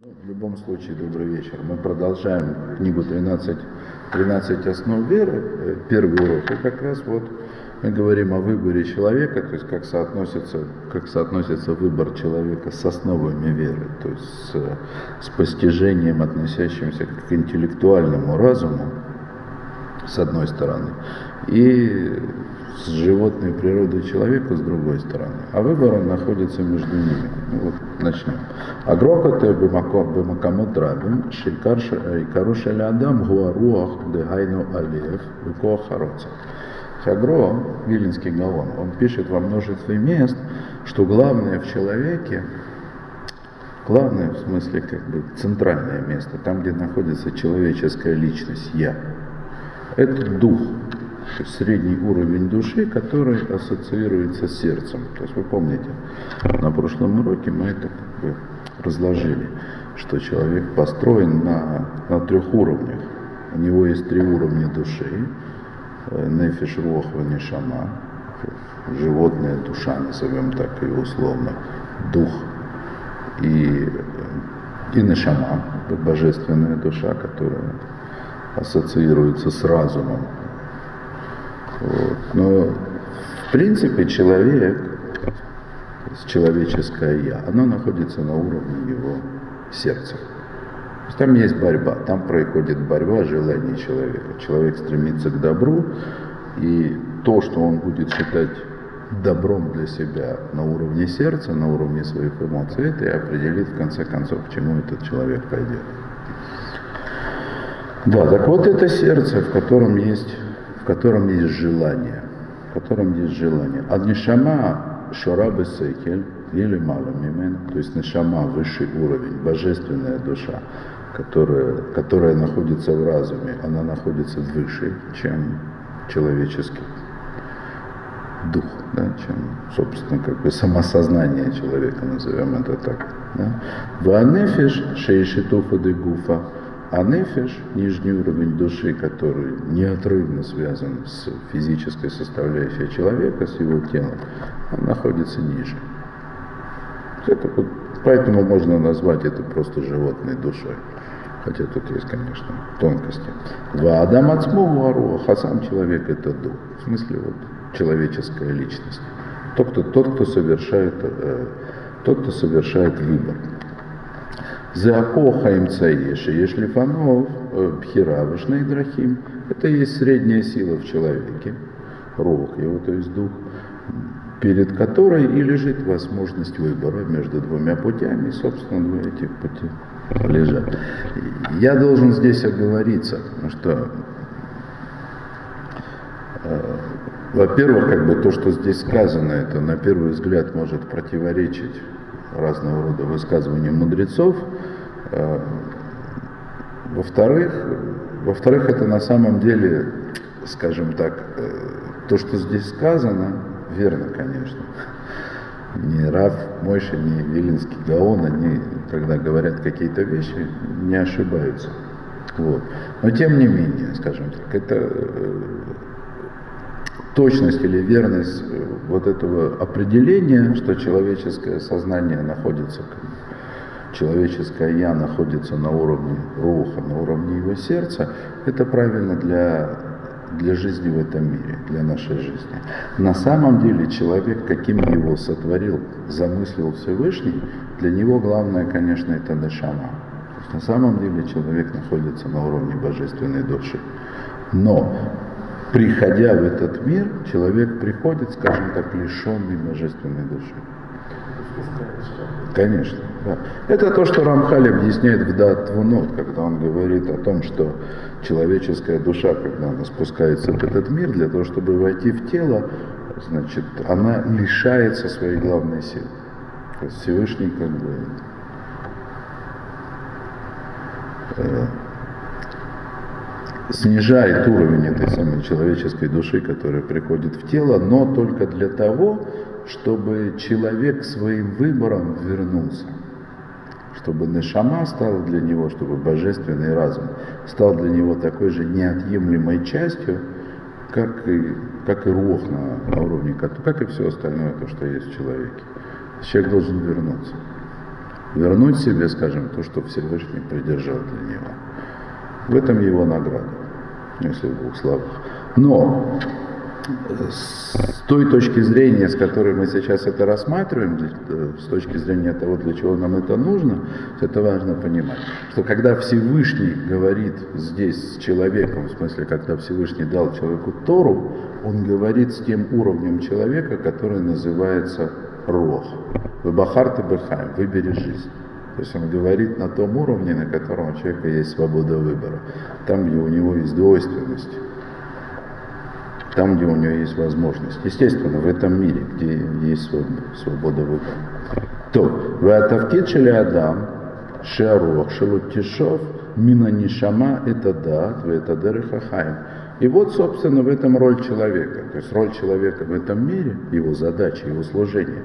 Ну, в любом случае, добрый вечер. Мы продолжаем книгу 13, 13 основ веры. Э, первый урок. И как раз вот мы говорим о выборе человека, то есть как соотносится, как соотносится выбор человека с основами веры, то есть с, с постижением, относящимся к интеллектуальному разуму, с одной стороны, и с животной природой человека с другой стороны. А выбор он находится между ними. Вот начнем. Агрокоте бемакамот рабим, шикару шелядам гуаруах дегайну алев, хароца. Агро, Вилинский Гаон, он пишет во множестве мест, что главное в человеке, главное в смысле как бы центральное место, там, где находится человеческая личность, я, это дух, средний уровень души, который ассоциируется с сердцем. То есть вы помните, на прошлом уроке мы это как бы разложили, что человек построен на, на трех уровнях. У него есть три уровня души, э, нефиш, рох, нишама, животная душа, назовем так и условно, дух и, и нишама, божественная душа, которая ассоциируется с разумом. Вот. Но в принципе человек, человеческое я, оно находится на уровне его сердца. Там есть борьба, там происходит борьба желаний человека. Человек стремится к добру, и то, что он будет считать добром для себя на уровне сердца, на уровне своих эмоций, это и определит в конце концов, к чему этот человек пойдет. Да, так вот это сердце, в котором есть котором есть желание, в котором есть желание. А нишама шарабы сейкель или мало то есть нишама высший уровень, божественная душа, которая, которая находится в разуме, она находится выше, чем человеческий дух, да, чем, собственно, как бы самосознание человека, назовем это так. Да. Ванефиш шейшитуфа де гуфа а нефиш, нижний уровень души, который неотрывно связан с физической составляющей человека, с его телом, он находится ниже. Это, поэтому можно назвать это просто животной душой. Хотя тут есть, конечно, тонкости. Два Адам Ацмову а сам человек это дух. В смысле вот человеческая личность. Тот, кто, тот, кто совершает, э, тот, кто совершает выбор. Зеакоха имцаеши, если фанов, бхира драхим, это есть средняя сила в человеке, рог его, то есть дух, перед которой и лежит возможность выбора между двумя путями, и, собственно, два этих пути лежат. Я должен здесь оговориться, что, э, во-первых, как бы то, что здесь сказано, это на первый взгляд может противоречить разного рода высказывания мудрецов. Э, во-вторых, во-вторых, это на самом деле, скажем так, э, то, что здесь сказано, верно, конечно. Ни Раф Мойша, ни Вилинский Гаон, они, когда говорят какие-то вещи, не ошибаются. Вот. Но тем не менее, скажем так, это э, точность или верность э, вот этого определения, что человеческое сознание находится, человеческое я находится на уровне руха, на уровне его сердца, это правильно для, для жизни в этом мире, для нашей жизни. На самом деле человек, каким его сотворил, замыслил Всевышний, для него главное, конечно, это дешама. На самом деле человек находится на уровне божественной души. Но приходя в этот мир, человек приходит, скажем так, лишенный божественной души. Конечно, да. Это то, что Рамхаль объясняет в Датвунот, когда он говорит о том, что человеческая душа, когда она спускается в этот мир, для того, чтобы войти в тело, значит, она лишается своей главной силы. То есть Всевышний как бы э, снижает уровень этой самой человеческой души, которая приходит в тело, но только для того, чтобы человек своим выбором вернулся. Чтобы Нешама стал для него, чтобы божественный разум стал для него такой же неотъемлемой частью, как и, как и рух на, на уровне, как, как и все остальное, то, что есть в человеке. Человек должен вернуться. вернуть себе, скажем, то, что Всевышний придержал для него. В этом его награда, если в двух словах. Но с той точки зрения, с которой мы сейчас это рассматриваем, э, с точки зрения того, для чего нам это нужно, это важно понимать, что когда Всевышний говорит здесь с человеком, в смысле, когда Всевышний дал человеку Тору, он говорит с тем уровнем человека, который называется Рох. Выбахарты Бехаем, выбери жизнь. То есть он говорит на том уровне, на котором у человека есть свобода выбора. Там, где у него есть двойственность там, где у него есть возможность. Естественно, в этом мире, где есть свобода выбора. То, ватавкит шели Адам, шеаруах, шелут тишов, мина нишама, это да, это дерехахаем. И вот, собственно, в этом роль человека. То есть роль человека в этом мире, его задача, его служение,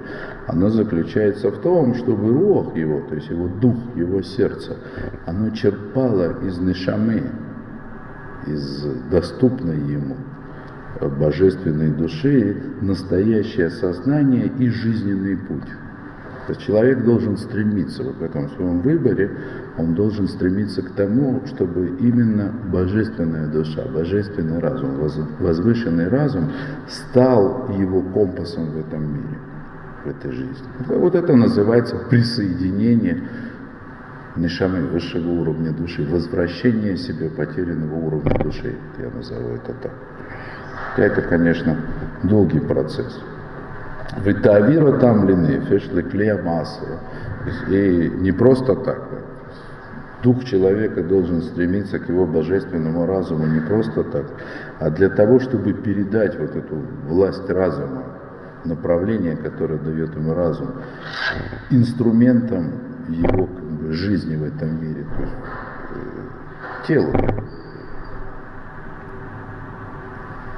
она заключается в том, чтобы рух его, то есть его дух, его сердце, оно черпало из нишамы, из доступной ему божественной души настоящее сознание и жизненный путь. То есть человек должен стремиться вот в этом своем выборе, он должен стремиться к тому, чтобы именно божественная душа, божественный разум, возвышенный разум стал его компасом в этом мире, в этой жизни. Вот это называется присоединение нишамы высшего уровня души, возвращение себе потерянного уровня души, я назову это так. Это, конечно, долгий процесс. Витавира там лины, фешли клея масса. И не просто так. Дух человека должен стремиться к его божественному разуму не просто так, а для того, чтобы передать вот эту власть разума, направление, которое дает ему разум, инструментом его жизни в этом мире, то есть э, телу.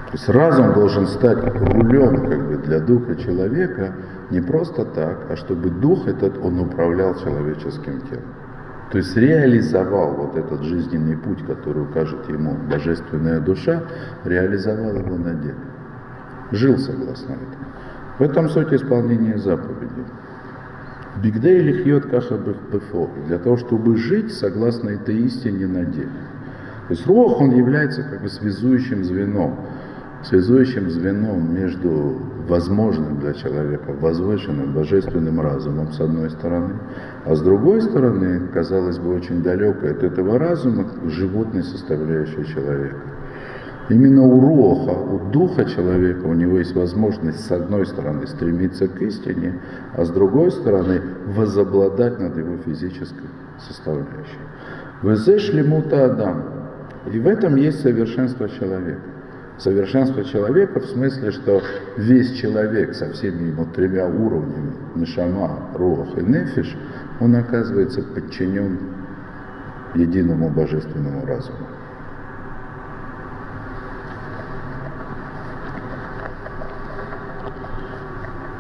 То есть разум должен стать рулем как бы, для духа человека не просто так, а чтобы дух этот, он управлял человеческим телом. То есть реализовал вот этот жизненный путь, который укажет ему божественная душа, реализовал его на деле. Жил согласно этому. В этом суть исполнения заповеди. Бигдей лихьет каха бефо. Для того, чтобы жить согласно этой истине на деле. То есть Рох, он является как бы связующим звеном связующим звеном между возможным для человека, возвышенным, божественным разумом, с одной стороны, а с другой стороны, казалось бы, очень далекой от этого разума, животной составляющей человека. Именно у роха, у духа человека, у него есть возможность, с одной стороны, стремиться к истине, а с другой стороны, возобладать над его физической составляющей. Зашли мута Адам. И в этом есть совершенство человека. Совершенство человека в смысле, что весь человек со всеми его тремя уровнями, Нишама, Руах и Нефиш, он оказывается подчинен единому божественному разуму.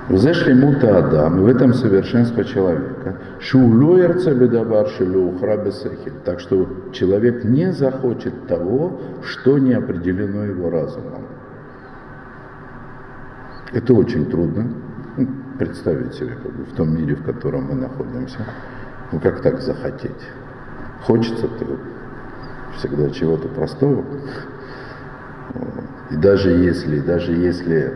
Взешли мута Адам, и в этом совершенство человека. Шулуерца бедабар бесехель. Так что человек не захочет того, что не определено его разумом. Это очень трудно представить себе как бы, в том мире, в котором мы находимся. Ну как так захотеть? Хочется-то всегда чего-то простого. И даже если, даже если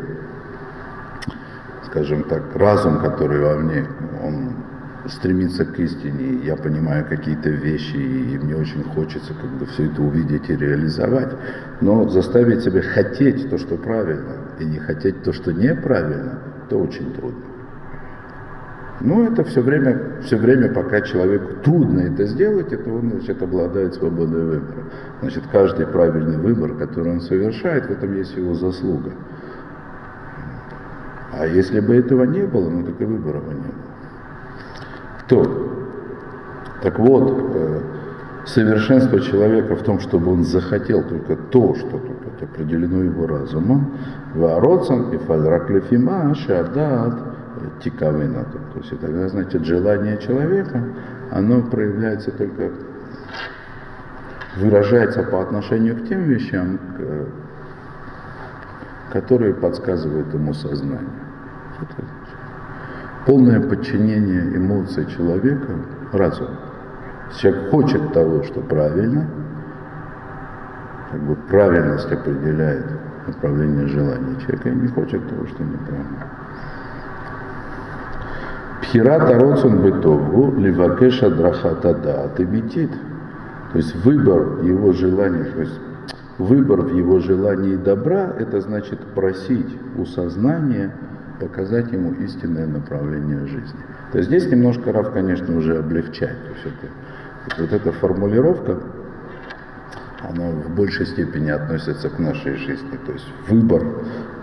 скажем так, разум, который во мне, он стремится к истине, я понимаю какие-то вещи, и мне очень хочется как бы все это увидеть и реализовать, но заставить себя хотеть то, что правильно, и не хотеть то, что неправильно, это очень трудно. Но это все время, все время, пока человеку трудно это сделать, это он, значит, обладает свободой выбора. Значит, каждый правильный выбор, который он совершает, в этом есть его заслуга. А если бы этого не было, ну так и выбора бы не было. То, так вот, э, совершенство человека в том, чтобы он захотел только то, что тут определено его разумом, вороцан и фальраклефима шадат тикавина. То есть тогда, значит, желание человека, оно проявляется только, выражается по отношению к тем вещам, которые подсказывают ему сознание. полное подчинение эмоций человека разуму. Человек хочет того, что правильно, как бы правильность определяет направление желания человека и не хочет того, что неправильно. Пхирата роцун бытову ливакеша драхата даат имитит. То есть выбор его желания, то есть выбор в его желании добра, это значит просить у сознания показать ему истинное направление жизни. То есть здесь немножко Рав, конечно, уже облегчает. То это, вот эта формулировка, она в большей степени относится к нашей жизни. То есть выбор,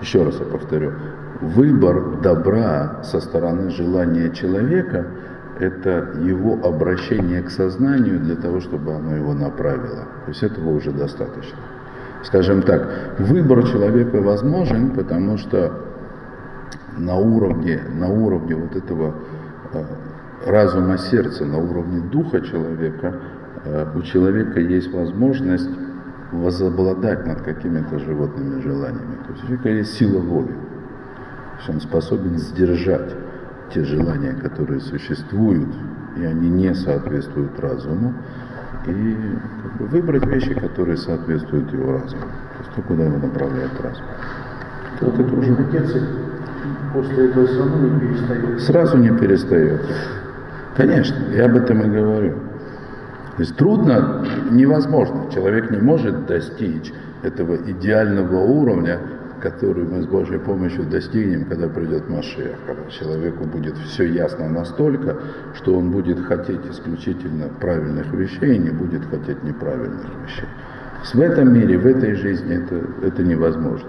еще раз я повторю, выбор добра со стороны желания человека – это его обращение к сознанию для того, чтобы оно его направило. То есть этого уже достаточно. Скажем так, выбор человека возможен, потому что на уровне, на уровне вот этого э, разума сердца, на уровне духа человека – Э, у человека есть возможность возобладать над какими-то животными желаниями. То есть у человека есть сила воли. То есть он способен сдержать те желания, которые существуют, и они не соответствуют разуму, и как бы, выбрать вещи, которые соответствуют его разуму. То есть то, куда его направляет разум. Вот это уже... После этого все равно не перестает. Сразу не перестает. Конечно, я об этом и говорю. То есть трудно, невозможно. Человек не может достичь этого идеального уровня, который мы с Божьей помощью достигнем, когда придет Машех, когда человеку будет все ясно настолько, что он будет хотеть исключительно правильных вещей и не будет хотеть неправильных вещей. В этом мире, в этой жизни это, это невозможно.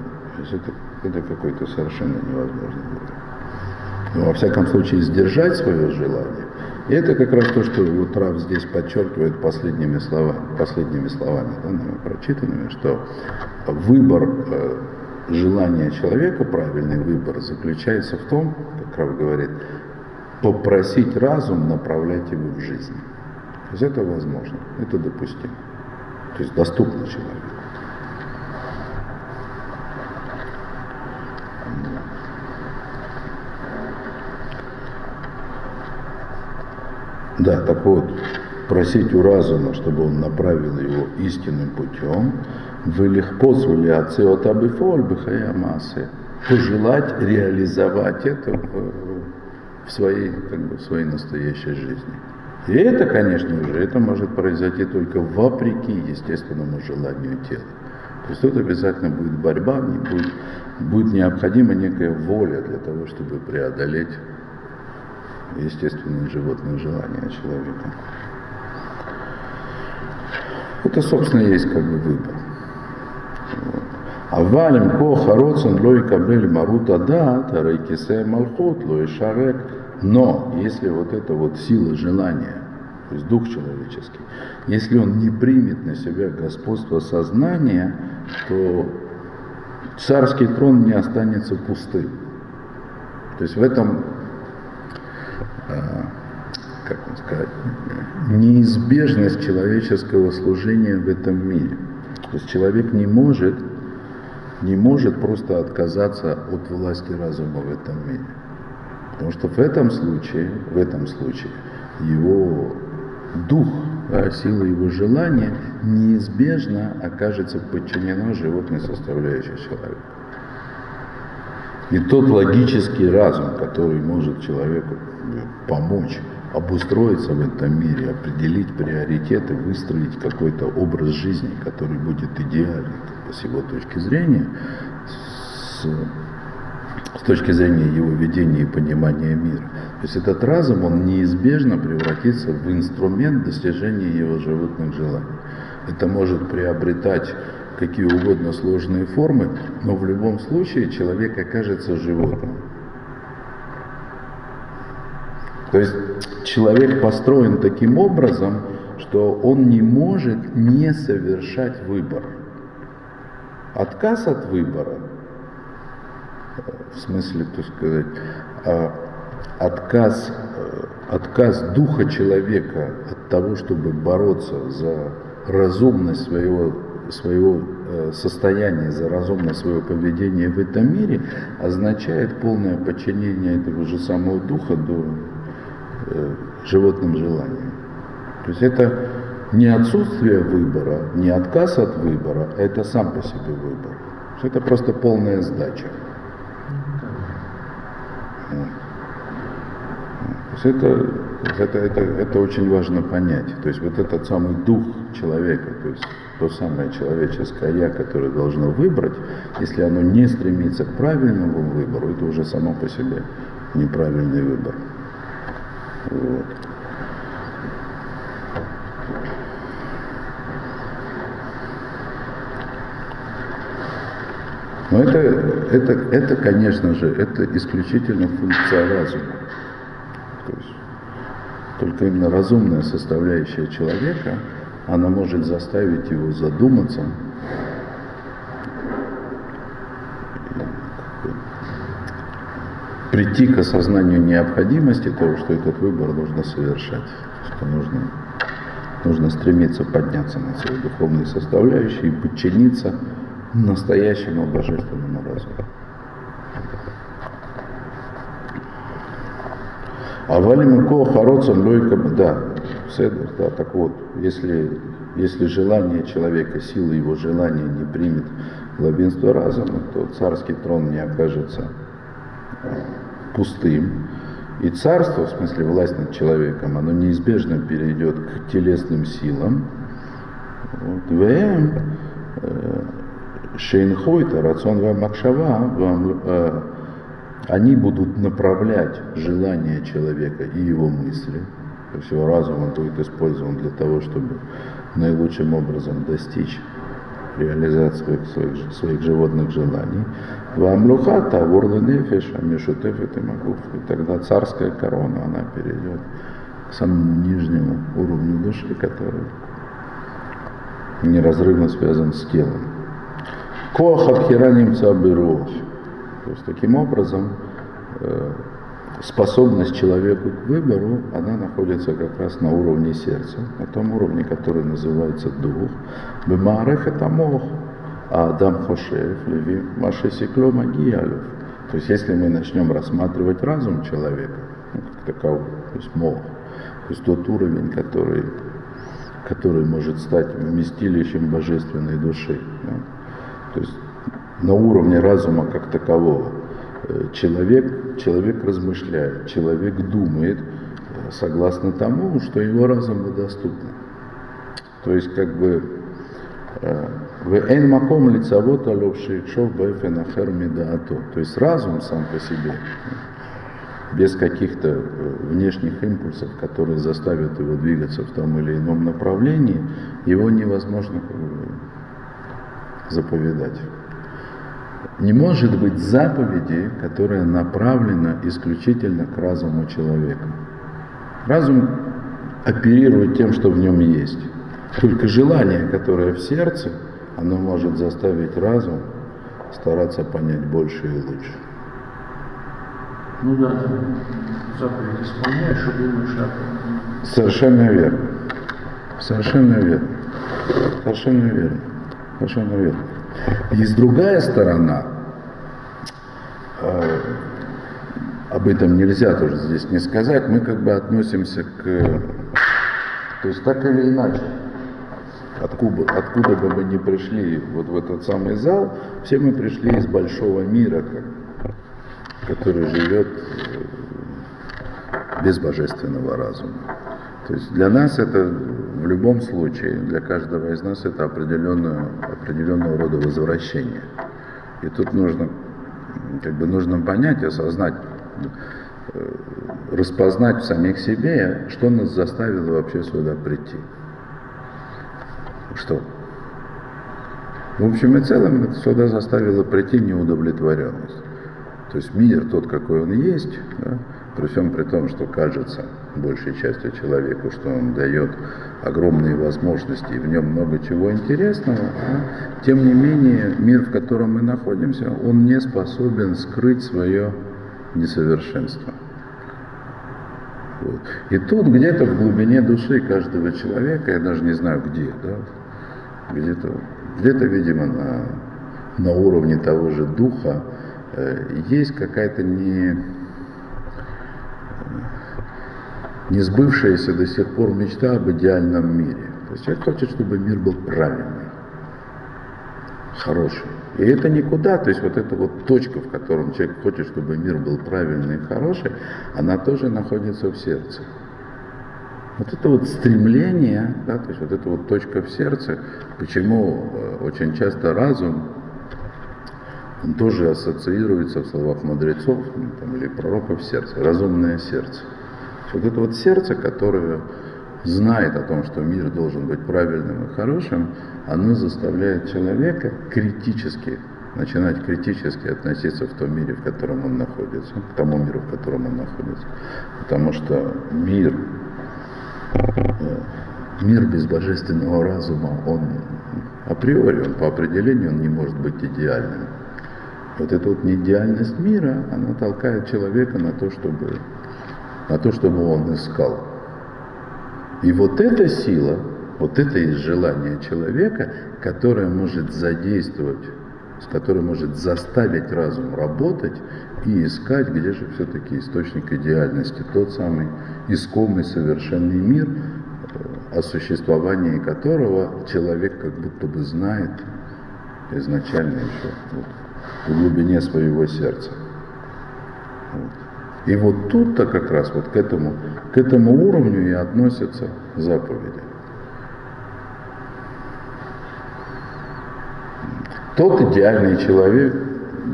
Это, это какой-то совершенно невозможный уровень. Но, во всяком случае, сдержать свое желание – и это как раз то, что вот Рав здесь подчеркивает последними словами, последними словами да, прочитанными, что выбор желания человека, правильный выбор, заключается в том, как Рав говорит, попросить разум направлять его в жизнь. То есть это возможно, это допустимо. То есть доступно человеку. Да, так вот, просить у разума, чтобы он направил его истинным путем, вылегпоз отцы от абифоль массы, пожелать реализовать это в, в, своей, как бы, в своей настоящей жизни. И это, конечно же, это может произойти только вопреки естественному желанию тела. То есть тут обязательно будет борьба, будет, будет необходима некая воля для того, чтобы преодолеть естественные животные желания человека. Это, собственно, есть как бы выбор. А валим ко хароцен лой кабель марута да, тарайкисе малхот лой шарек. Но если вот эта вот сила желания, то есть дух человеческий, если он не примет на себя господство сознания, то царский трон не останется пустым. То есть в этом как вам сказать, неизбежность человеческого служения в этом мире. То есть человек не может, не может просто отказаться от власти разума в этом мире. Потому что в этом случае, в этом случае его дух, да, сила его желания неизбежно окажется подчинена животной составляющей человека. И тот логический разум, который может человеку помочь обустроиться в этом мире, определить приоритеты, выстроить какой-то образ жизни, который будет идеальный с его точки зрения, с, с точки зрения его видения и понимания мира. То есть этот разум, он неизбежно превратится в инструмент достижения его животных желаний. Это может приобретать какие угодно сложные формы, но в любом случае человек окажется животным. То есть человек построен таким образом, что он не может не совершать выбор. Отказ от выбора, в смысле, так сказать, а, отказ, э, отказ духа человека от того, чтобы бороться за разумность своего, своего э, состояние, за разумное свое поведение в этом мире означает полное подчинение этого же самого духа до э, животным желаниям. То есть это не отсутствие выбора, не отказ от выбора, а это сам по себе выбор. Это просто полная сдача. То есть это, это, это, это очень важно понять. То есть вот этот самый дух человека, то есть то самое человеческое я, которое должно выбрать, если оно не стремится к правильному выбору, это уже само по себе неправильный выбор. Вот. Но это, это, это, конечно же, это исключительно функция разума. То есть только именно разумная составляющая человека, она может заставить его задуматься, прийти к осознанию необходимости того, что этот выбор нужно совершать, что нужно, нужно стремиться подняться на свою духовную составляющую и подчиниться настоящему божественному разуму. А валимко хароцам лойка, да, седер, да, так вот, если, если желание человека, сила его желания не примет главенство разума, то царский трон не окажется пустым. И царство, в смысле власть над человеком, оно неизбежно перейдет к телесным силам. Вот. ВМ э, Шейнхойта, рацион вам Макшава, э, они будут направлять желания человека и его мысли. То есть его разум он будет использован для того, чтобы наилучшим образом достичь реализации своих, своих, животных желаний. Вам лухата, ворла нефеш, амишутеф и магуф. И тогда царская корона, она перейдет к самому нижнему уровню души, который неразрывно связан с телом. Коах Абхираним Цабыров. То есть таким образом э, способность человеку к выбору, она находится как раз на уровне сердца, на том уровне, который называется дух. Бемареф это мох, а Адам Хошев, Леви, Машесикло Магиялев. То есть если мы начнем рассматривать разум человека, ну, как таковой, то есть мох, то есть тот уровень, который, который может стать вместилищем божественной души. Да? То есть на уровне разума как такового. Э, человек, человек размышляет, человек думает э, согласно тому, что его разуму доступно. То есть как бы э, в эн маком лицавот аловшейшов бэфенахер медаато. То есть разум сам по себе, без каких-то внешних импульсов, которые заставят его двигаться в том или ином направлении, его невозможно заповедать. Не может быть заповеди, которая направлена исключительно к разуму человека. Разум оперирует тем, что в нем есть. Только желание, которое в сердце, оно может заставить разум стараться понять больше и лучше. Ну да, заповедь исполняешь и думаешь о Совершенно верно. Совершенно верно. Совершенно верно. Совершенно верно. Есть другая сторона, э, об этом нельзя тоже здесь не сказать, мы как бы относимся к, то есть так или иначе, откуда, откуда бы мы ни пришли вот в этот самый зал, все мы пришли из большого мира, который живет э, без божественного разума. То есть для нас это в любом случае, для каждого из нас это определенного, определенного рода возвращение. И тут нужно, как бы нужно понять, осознать, э, распознать в самих себе, что нас заставило вообще сюда прийти. Что? В общем и целом, сюда заставило прийти неудовлетворенность. То есть мир тот, какой он есть, да, при всем при том, что кажется большей частью человеку, что он дает огромные возможности и в нем много чего интересного, да, тем не менее мир, в котором мы находимся, он не способен скрыть свое несовершенство. Вот. И тут где-то в глубине души каждого человека, я даже не знаю где, да, где-то, где-то видимо, на, на уровне того же духа э, есть какая-то не, не сбывшаяся до сих пор мечта об идеальном мире. То есть человек хочет, чтобы мир был правильный, хороший. И это никуда, то есть вот эта вот точка, в котором человек хочет, чтобы мир был правильный и хороший, она тоже находится в сердце. Вот это вот стремление, да, то есть вот эта вот точка в сердце, почему э, очень часто разум, он тоже ассоциируется в словах мудрецов ну, там, или пророков сердце, разумное сердце. Вот это вот сердце, которое знает о том, что мир должен быть правильным и хорошим, оно заставляет человека критически, начинать критически относиться в том мире, в котором он находится, к тому миру, в котором он находится. Потому что мир, э, мир без божественного разума, он априори, он по определению, он не может быть идеальным. Вот эта вот неидеальность мира, она толкает человека на то, чтобы, на то, чтобы он искал и вот эта сила, вот это есть желание человека, которое может задействовать, с которой может заставить разум работать и искать, где же все-таки источник идеальности, тот самый искомый совершенный мир, о существовании которого человек как будто бы знает изначально еще вот, в глубине своего сердца. Вот. И вот тут-то как раз вот к этому, к этому уровню и относятся заповеди. Тот идеальный человек,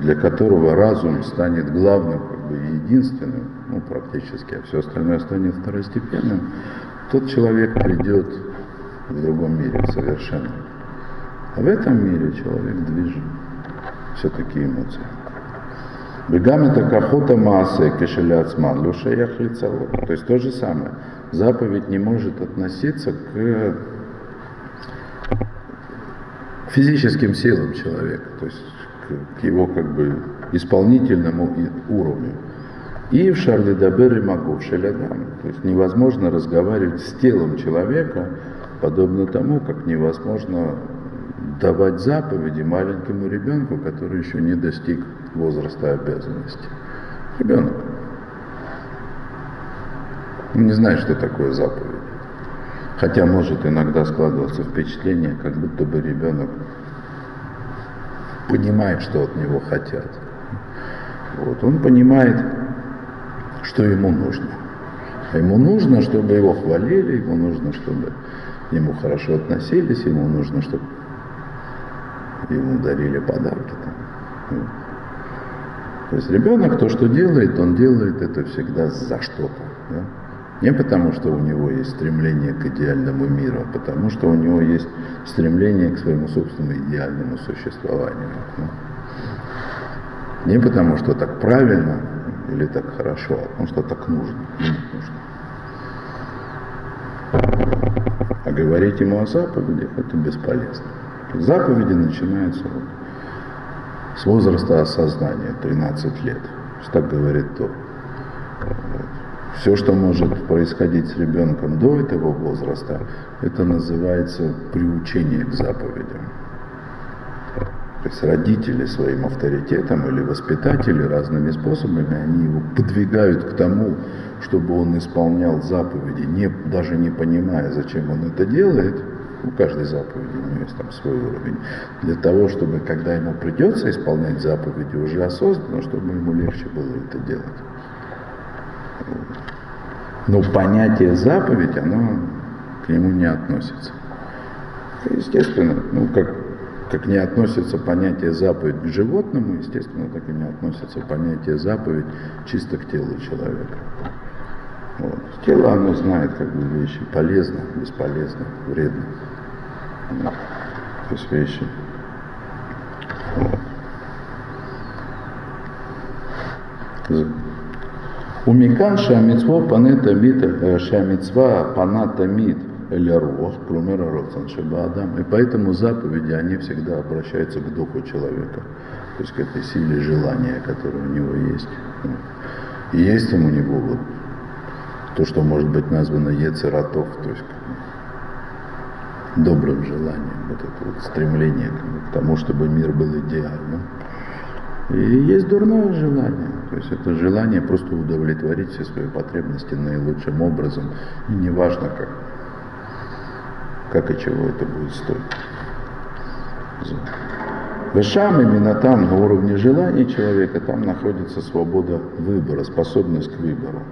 для которого разум станет главным, как бы единственным, ну практически, а все остальное станет второстепенным, тот человек придет в другом мире совершенно. А в этом мире человек движим все-таки эмоциями. Бегам это кахота маасе кешеляцман, лушаях лицаво. То есть то же самое. Заповедь не может относиться к физическим силам человека, то есть к, к его как бы исполнительному уровню. И в Шарли Дабер и Магу, в Шелядам. То есть невозможно разговаривать с телом человека, подобно тому, как невозможно давать заповеди маленькому ребенку, который еще не достиг возраста обязанности. Ребенок. Не знает, что такое заповедь. Хотя может иногда складываться впечатление, как будто бы ребенок понимает, что от него хотят. Вот. Он понимает, что ему нужно. А ему нужно, чтобы его хвалили, ему нужно, чтобы ему хорошо относились, ему нужно, чтобы ему дарили подарки. Там. То есть ребенок то, что делает, он делает это всегда за что-то. Да? Не потому, что у него есть стремление к идеальному миру, а потому, что у него есть стремление к своему собственному идеальному существованию. Да? Не потому, что так правильно или так хорошо, а потому, что так нужно. нужно. А говорить ему о заповедях это бесполезно. Заповеди начинаются вот с возраста осознания, 13 лет. Так говорит то. Все, что может происходить с ребенком до этого возраста, это называется приучение к заповедям. То есть родители своим авторитетом или воспитатели разными способами, они его подвигают к тому, чтобы он исполнял заповеди, не, даже не понимая, зачем он это делает – у каждой заповеди у него есть там свой уровень. Для того, чтобы, когда ему придется исполнять заповеди уже осознанно, чтобы ему легче было это делать. Но понятие заповедь, оно к нему не относится. Естественно, ну как, как не относится понятие заповедь к животному, естественно, так и не относится понятие заповедь чисто к телу человека. Вот. Тело, оно знает как бы вещи полезно, бесполезно, вредно. То есть вещи. Умикан шамитсво панета мид э, шамитсва паната мид лярох, крумер родсан адам. И поэтому заповеди, они всегда обращаются к духу человека, то есть к этой силе желания, которое у него есть. И есть ему не будут то, что может быть названо Ецератов, то есть добрым желанием, вот это вот стремление к тому, чтобы мир был идеальным. И есть дурное желание, то есть это желание просто удовлетворить все свои потребности наилучшим образом, и неважно как, как и чего это будет стоить. Вышам именно там, на уровне желаний человека, там находится свобода выбора, способность к выбору.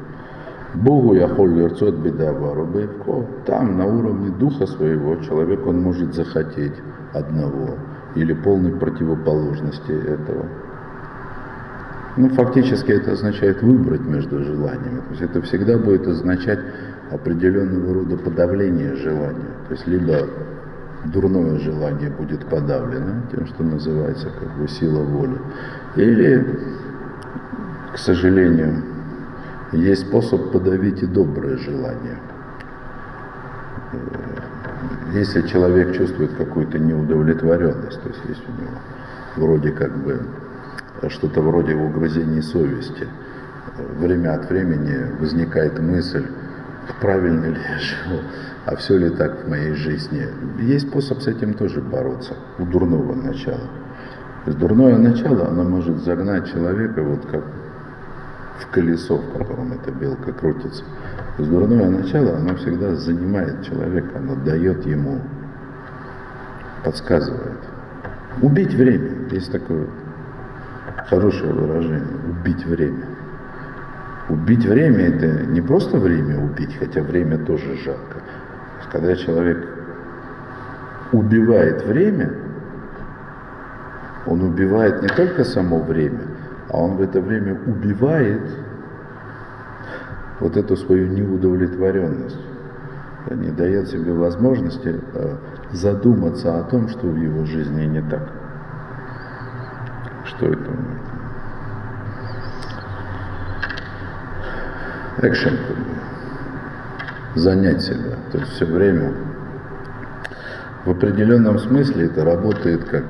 Богу я холь лерцот бедавару бейвко. Там, на уровне духа своего, человек, он может захотеть одного или полной противоположности этого. Ну, фактически это означает выбрать между желаниями. То есть это всегда будет означать определенного рода подавление желания. То есть либо дурное желание будет подавлено тем, что называется как бы сила воли. Или, к сожалению, есть способ подавить и доброе желание. Э, если человек чувствует какую-то неудовлетворенность, то есть есть у него вроде как бы что-то вроде угрызений совести, время от времени возникает мысль, правильно ли я живу, а все ли так в моей жизни. Есть способ с этим тоже бороться, у дурного начала. То есть дурное начало, оно может загнать человека вот как в колесо, в котором эта белка крутится. То есть дурное начало, оно всегда занимает человека, оно дает ему, подсказывает. Убить время. Есть такое хорошее выражение. Убить время. Убить время это не просто время убить, хотя время тоже жалко. Когда человек убивает время, он убивает не только само время, а он в это время убивает вот эту свою неудовлетворенность, не дает себе возможности э, задуматься о том, что в его жизни не так. Что это? Экшен, занять себя. То есть все время в определенном смысле это работает как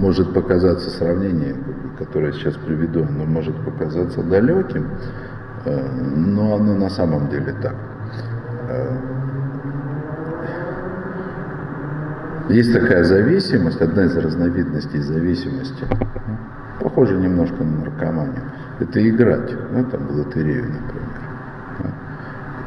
может показаться сравнение, которое сейчас приведу, оно может показаться далеким, э, но оно на самом деле так. Э, есть такая зависимость, одна из разновидностей зависимости, похоже немножко на наркоманию. Это играть, ну, там, в лотерею, например.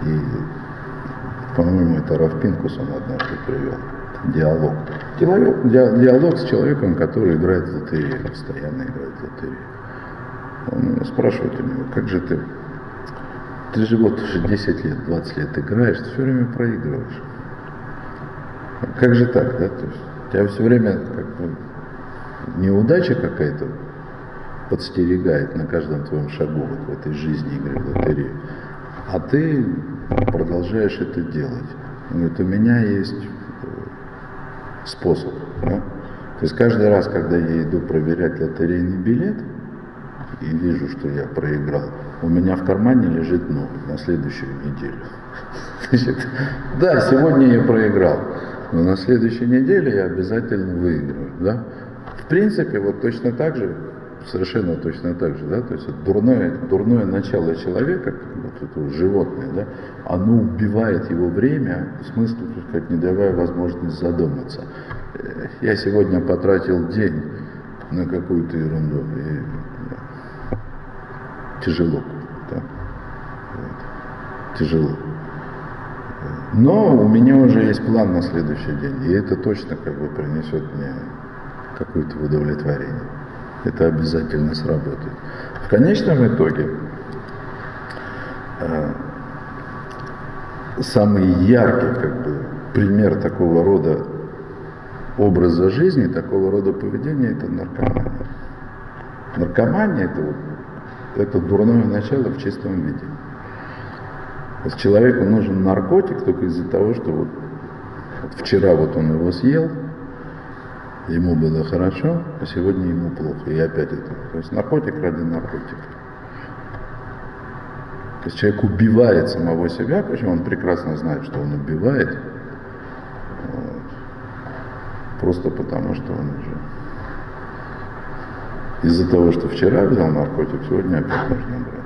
И, по-моему, это Равпинкус он однажды привел диалог. Диалог, диалог с человеком, который играет в лотерею, постоянно играет в лотерею. Он спрашивает у него, как же ты, ты же вот уже 10 лет, 20 лет играешь, ты все время проигрываешь. Как же так, да? То есть у тебя все время как бы неудача какая-то подстерегает на каждом твоем шагу вот в этой жизни игры в лотерею. А ты продолжаешь это делать. Он говорит, у меня есть способ. Да? То есть каждый раз, когда я иду проверять лотерейный билет и вижу, что я проиграл, у меня в кармане лежит ноль на следующую неделю. Значит, да, сегодня я проиграл, но на следующей неделе я обязательно выиграю. Да? В принципе, вот точно так же совершенно точно так же, да, то есть дурное, дурное начало человека, вот это животное, да, оно убивает его время, в смысле, так сказать, не давая возможность задуматься. Э, я сегодня потратил день на какую-то ерунду, и да, тяжело, да, тяжело. Но у меня уже есть план на следующий день, и это точно как бы принесет мне какое-то удовлетворение это обязательно сработает. В конечном итоге э, самый яркий как бы, пример такого рода образа жизни, такого рода поведения – это наркомания. Наркомания – это, вот, это дурное начало в чистом виде. Человеку нужен наркотик только из-за того, что вот, вот вчера вот он его съел – ему было хорошо, а сегодня ему плохо. И опять это. То есть наркотик ради наркотика. То есть человек убивает самого себя, причем он прекрасно знает, что он убивает, вот, просто потому что он уже из-за того, что вчера взял наркотик, сегодня опять нужно брать.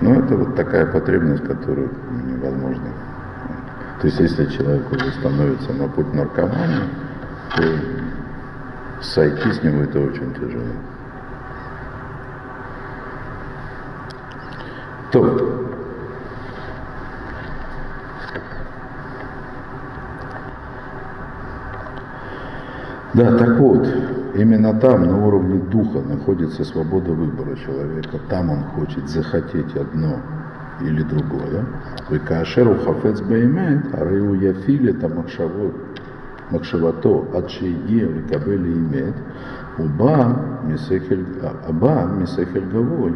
Но это вот такая потребность, которую невозможно. То есть если человек уже становится на путь наркомании, то сойти с него это очень тяжело. То, Да, так вот, именно там, на уровне духа, находится свобода выбора человека. Там он хочет захотеть одно или другое. Вы кашеру хафец баймет, арыу яфиле тамахшаву махшавато адшие викабели имеет. Уба мисехель, а, аба мисехель гаво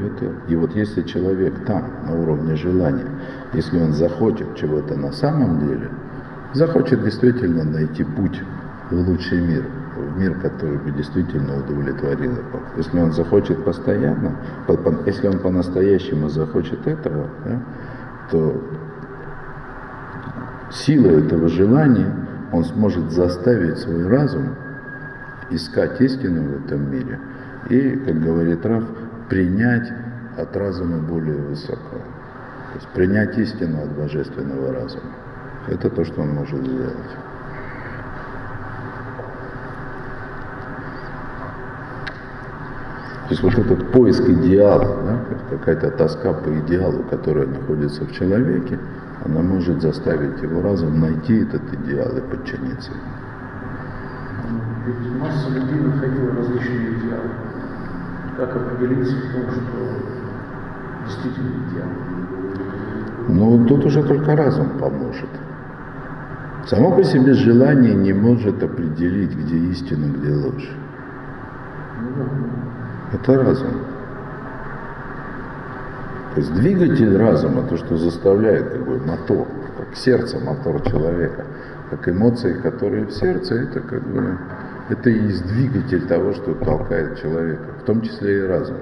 И вот если человек там, на уровне желания, если он захочет чего-то на самом деле, захочет действительно найти путь в лучший мир – в мир, который бы действительно удовлетворил его. Если он захочет постоянно, если он по-настоящему захочет этого, да, то сила этого желания он сможет заставить свой разум искать истину в этом мире и, как говорит Раф, принять от разума более высокого. То есть принять истину от божественного разума. Это то, что он может сделать. То есть вот этот поиск идеала, да, какая-то тоска по идеалу, которая находится в человеке, она может заставить его разум найти этот идеал и подчиниться ему. Ведь масса людей находила различные идеалы. Как определиться в том, что действительно идеал? Ну, тут уже только разум поможет. Само по себе желание не может определить, где истина, где ложь. Ну, это разум. То есть двигатель разума, то, что заставляет бы мотор, как сердце, мотор человека, как эмоции, которые в сердце, это как бы это и есть двигатель того, что толкает человека, в том числе и разум.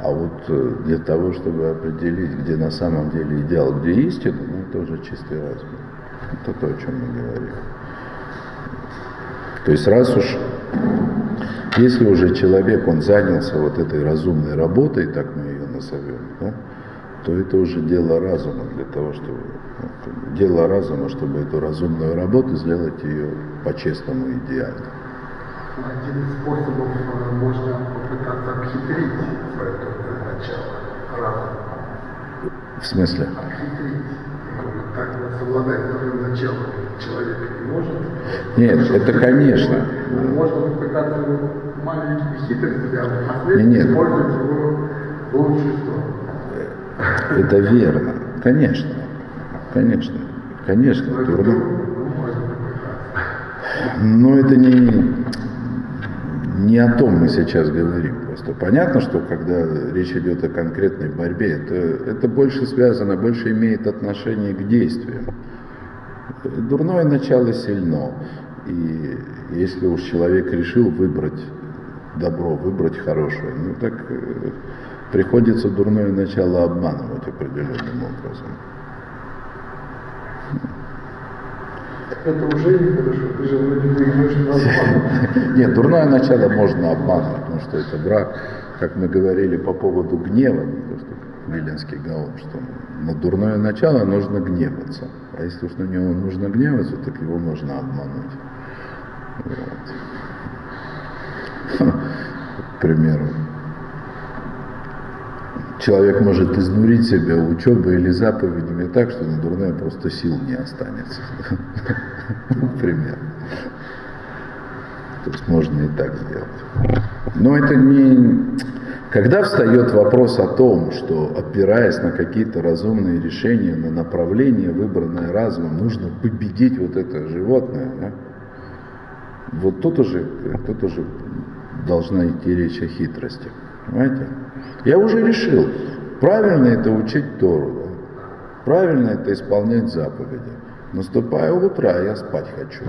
А вот э, для того, чтобы определить, где на самом деле идеал, где истина, ну, это уже чистый разум. Это то, о чем мы говорим. То есть раз уж если уже человек, он занялся вот этой разумной работой, так мы ее назовем, да, то это уже дело разума для того, чтобы ну, дело разума, чтобы эту разумную работу сделать ее по-честному идеально. Один из способов э, можно попытаться обхитрить это начало разума. В смысле? Обхитрить. Так совладать своим началом человек не может. Нет, это конечно. Можно попытаться маленькими хитростями, а последним нет, использовать его в лучшую сторону. Это верно. Конечно. Конечно. Конечно. Но трудно. Но это не, не о том мы сейчас говорим. Просто понятно, что когда речь идет о конкретной борьбе, это, это больше связано, больше имеет отношение к действиям. Дурное начало сильно. И если уж человек решил выбрать добро, выбрать хорошее, ну так э, приходится дурное начало обманывать определенным образом. Это уже нехорошо, ты же вроде бы. Нет, дурное начало можно обманывать, потому что это враг, как мы говорили по поводу гнева, Виленский Гаон, что на дурное начало нужно гневаться. А если уж на него нужно гневаться, так его можно обмануть. Вот. К примеру, человек может изнурить себя учебой или заповедями так, что на дурное просто сил не останется. Например. То есть можно и так сделать. Но это не... Когда встает вопрос о том, что опираясь на какие-то разумные решения, на направление, выбранное разумом, нужно победить вот это животное, да? вот тут уже, тут уже должна идти речь о хитрости. Понимаете? Я уже решил, правильно это учить Тору, да? правильно это исполнять заповеди. Наступая утро, а я спать хочу.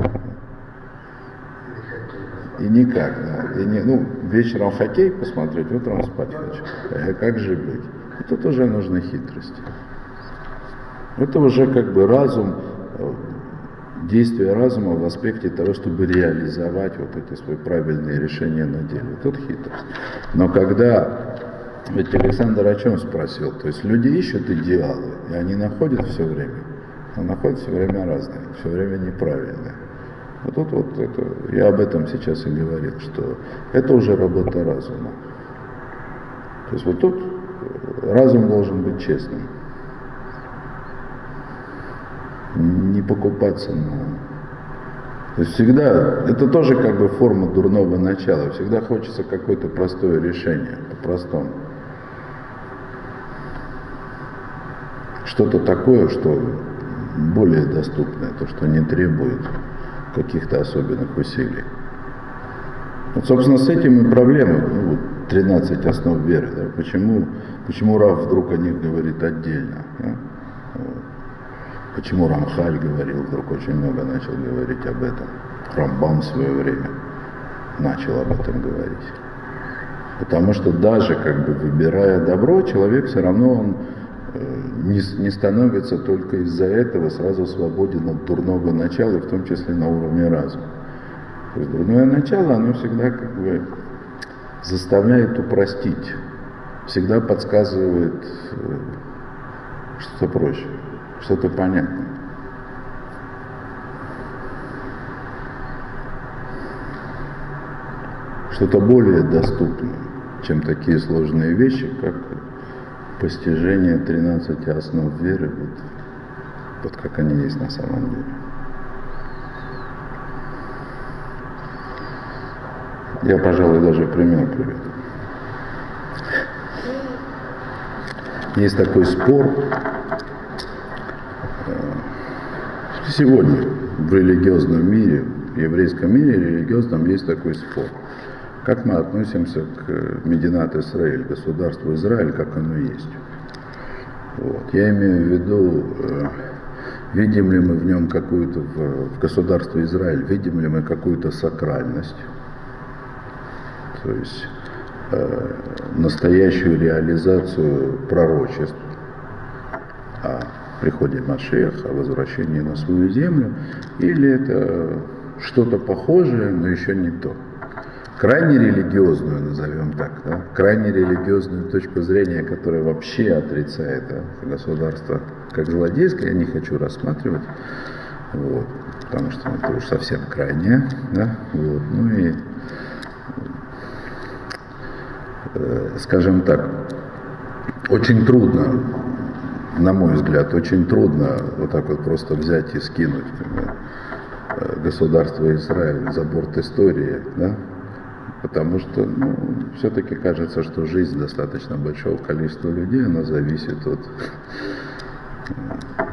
И никак, да. И не, ну, вечером хоккей посмотреть, утром спать хочу. А как же быть? И тут уже нужны хитрости. Это уже как бы разум, э, действие разума в аспекте того, чтобы реализовать вот эти свои правильные решения на деле. Тут хитрость. Но когда Ведь Александр о чем спросил? То есть люди ищут идеалы, и они находят все время. Но находят все время разные, все время неправильные. Вот тут вот это, я об этом сейчас и говорил, что это уже работа разума. То есть вот тут разум должен быть честным. Не покупаться на... То есть всегда, это тоже как бы форма дурного начала, всегда хочется какое-то простое решение, по-простому. Что-то такое, что более доступное, то, что не требует каких-то особенных усилий. Вот, собственно, с этим и проблема. Ну, 13 основ веры. Да? Почему, почему Рав вдруг о них говорит отдельно? Да? Почему Рамхаль говорил, вдруг очень много начал говорить об этом. Рамбам в свое время начал об этом говорить. Потому что даже как бы выбирая добро, человек все равно он э, не, не становится только из-за этого сразу свободен от дурного начала, в том числе на уровне разума. То есть дурное начало, оно всегда как бы заставляет упростить, всегда подсказывает э, что-то проще, что-то понятное. Что-то более доступное, чем такие сложные вещи, как постижение 13 основ веры, вот, вот как они есть на самом деле. Я, пожалуй, даже пример приведу. Есть такой спор сегодня в религиозном мире, в еврейском мире религиозном есть такой спор. Как мы относимся к Мединат Израиль, государству Израиль, как оно есть. Вот. Я имею в виду, э, видим ли мы в нем какую-то, в, государстве Израиль, видим ли мы какую-то сакральность, то есть э, настоящую реализацию пророчеств о приходе Машеха, о возвращении на свою землю, или это что-то похожее, но еще не то. Крайне религиозную, назовем так, да? крайне религиозную точку зрения, которая вообще отрицает да, государство как злодейское, я не хочу рассматривать, вот, потому что это уж совсем крайнее. Да? Вот, ну и Э, скажем так, очень трудно, на мой взгляд, очень трудно вот так вот просто взять и скинуть э, государство Израиль за борт истории, да? потому что ну, все-таки кажется, что жизнь достаточно большого количества людей, она зависит от э,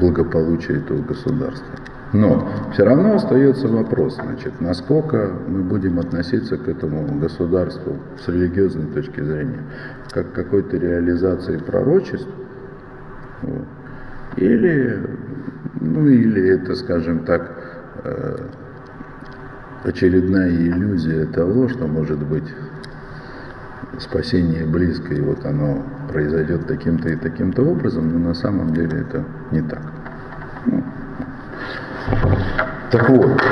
благополучия этого государства. Но все равно остается вопрос, значит, насколько мы будем относиться к этому государству с религиозной точки зрения, как к какой-то реализации пророчеств, или, ну, или это, скажем так, э, очередная иллюзия того, что может быть спасение близко, и вот оно произойдет таким-то и таким-то образом, но на самом деле это не так. Ну, так вот,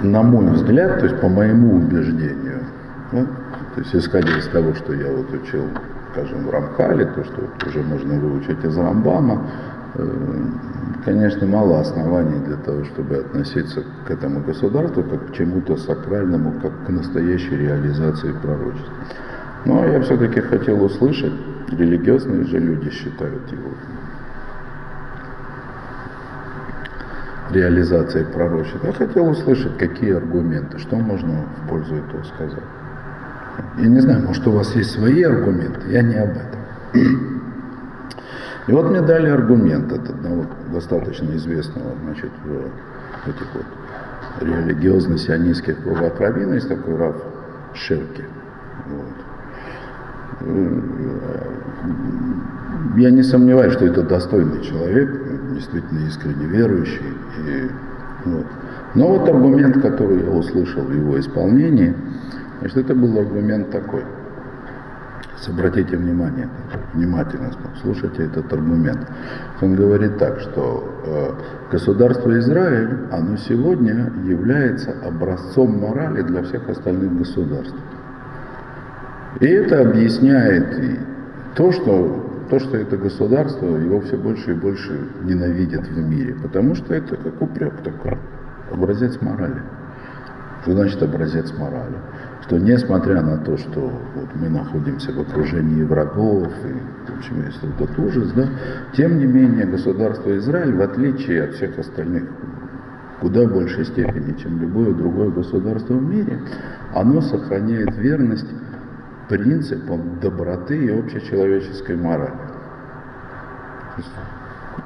на мой взгляд, то есть по моему убеждению, да, то есть исходя из того, что я вот учил, скажем, в Рамхале, то, что уже можно выучить из Рамбама, э, конечно, мало оснований для того, чтобы относиться к этому государству как к чему-то сакральному, как к настоящей реализации пророчества. Но я все-таки хотел услышать, религиозные же люди считают его реализации пророчеств. Я хотел услышать, какие аргументы, что можно в пользу этого сказать. Я не знаю, может у вас есть свои аргументы, я не об этом. И вот мне дали аргумент от одного достаточно известного, значит, в этих вот религиозно-сионистских кругах раввина, есть такой Раф Шерки. Вот. Я не сомневаюсь, что это достойный человек, действительно искренне верующий. И, вот. Но вот аргумент, который я услышал в его исполнении, значит, это был аргумент такой. Обратите внимание, внимательно слушайте этот аргумент. Он говорит так, что э, государство Израиль, оно сегодня является образцом морали для всех остальных государств. И это объясняет и то, что то, что это государство, его все больше и больше ненавидят в мире, потому что это как упрек такой, образец морали. Что значит образец морали? Что несмотря на то, что вот мы находимся в окружении врагов, и, в общем, есть этот ужас, да, тем не менее государство Израиль, в отличие от всех остальных куда большей степени, чем любое другое государство в мире, оно сохраняет верность принципам доброты и общечеловеческой морали.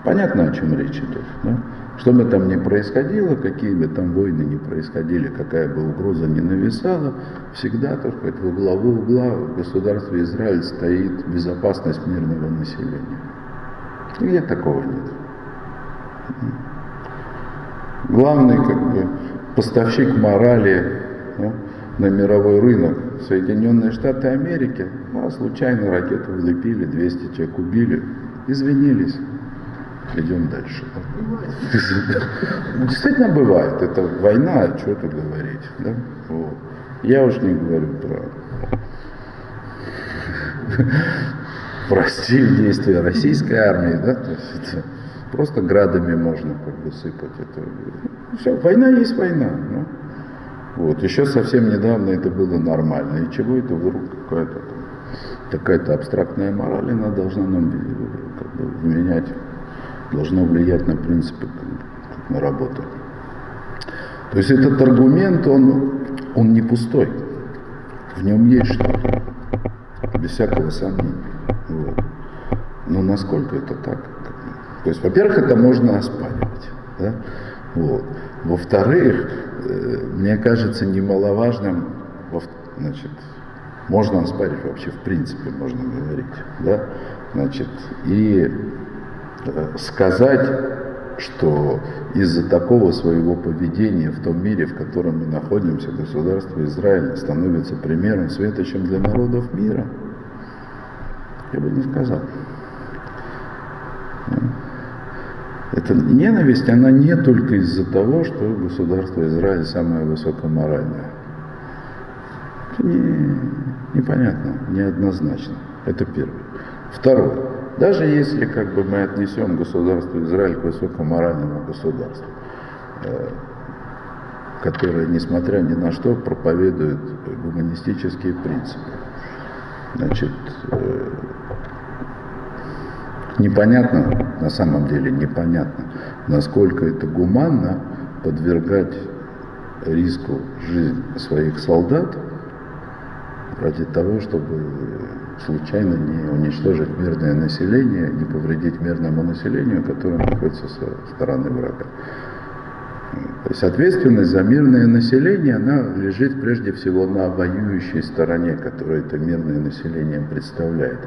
Понятно, о чем речь идет. Да? Что бы там ни происходило, какие бы там войны ни происходили, какая бы угроза ни нависала, всегда, так сказать, в углову угла в государстве Израиль стоит безопасность мирного населения. Нигде такого нет. Главный как бы, поставщик морали да, на мировой рынок Соединенные Штаты Америки, ну, а случайно ракету влепили, 200 человек убили, извинились. Идем дальше. Действительно бывает. Это война, а что тут говорить. Да? Вот. Я уж не говорю про прости действия российской армии, да, то есть это просто градами можно как бы сыпать. Это, все, война есть война. Ну. Вот. Еще совсем недавно это было нормально. И чего это вдруг какая-то такая-то абстрактная мораль, она должна нам как бы, менять, должна влиять на принципы как на работу. То есть этот аргумент, он, он не пустой. В нем есть что-то, без всякого сомнения. Вот. Но насколько это так? То есть, во-первых, это можно оспаривать. Да? Вот. Во-вторых, э, мне кажется немаловажным, значит, можно оспаривать вообще в принципе, можно говорить, да, значит, и сказать, что из-за такого своего поведения в том мире, в котором мы находимся, государство Израиль становится примером светочем для народов мира, я бы не сказал. Эта ненависть, она не только из-за того, что государство Израиль самое высокоморальное. Это не, непонятно, неоднозначно. Это первое. Второе. Даже если как бы, мы отнесем государство Израиль к высокоморальному государству, э, которое, несмотря ни на что, проповедует гуманистические принципы, значит, э, непонятно, на самом деле непонятно, насколько это гуманно подвергать риску жизнь своих солдат ради того, чтобы случайно не уничтожить мирное население, не повредить мирному населению, которое находится со стороны врага. То есть ответственность за мирное население, она лежит прежде всего на воюющей стороне, которую это мирное население представляет.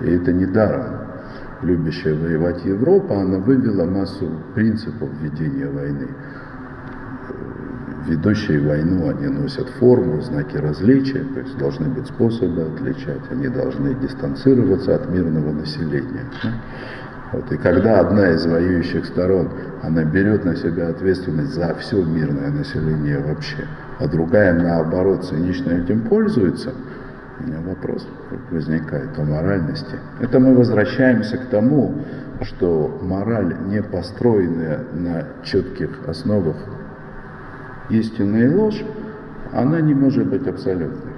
И это не даром любящая воевать Европа, она вывела массу принципов ведения войны. Ведущие войну, они носят форму, знаки различия, то есть должны быть способы отличать, они должны дистанцироваться от мирного населения. Вот, и когда одна из воюющих сторон, она берет на себя ответственность за все мирное население вообще, а другая, наоборот, цинично этим пользуется – у меня вопрос возникает о моральности. Это мы возвращаемся к тому, что мораль, не построенная на четких основах истина и ложь, она не может быть абсолютной.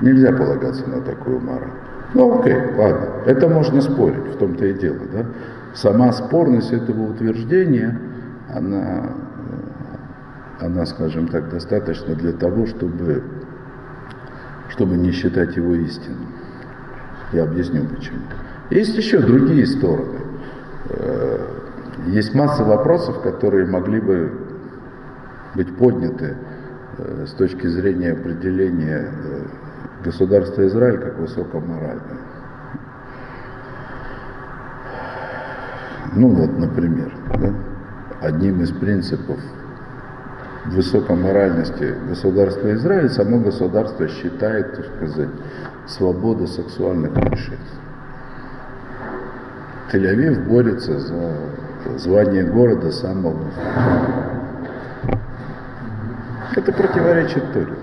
Нельзя полагаться на такую мораль. Ну окей, ладно, это можно спорить, в том-то и дело. Да? Сама спорность этого утверждения, она она, скажем так, достаточно для того, чтобы, чтобы не считать его истинным. Я объясню почему. Есть еще другие стороны. Есть масса вопросов, которые могли бы быть подняты э, с точки зрения определения э, государства Израиль как высокоморальное. Ну вот, например, да, одним из принципов высокоморальности государства Израиль, само государство считает, так сказать, свободу сексуальных меньшинств. Тель-Авив борется за звание города самого. Это противоречит Торе.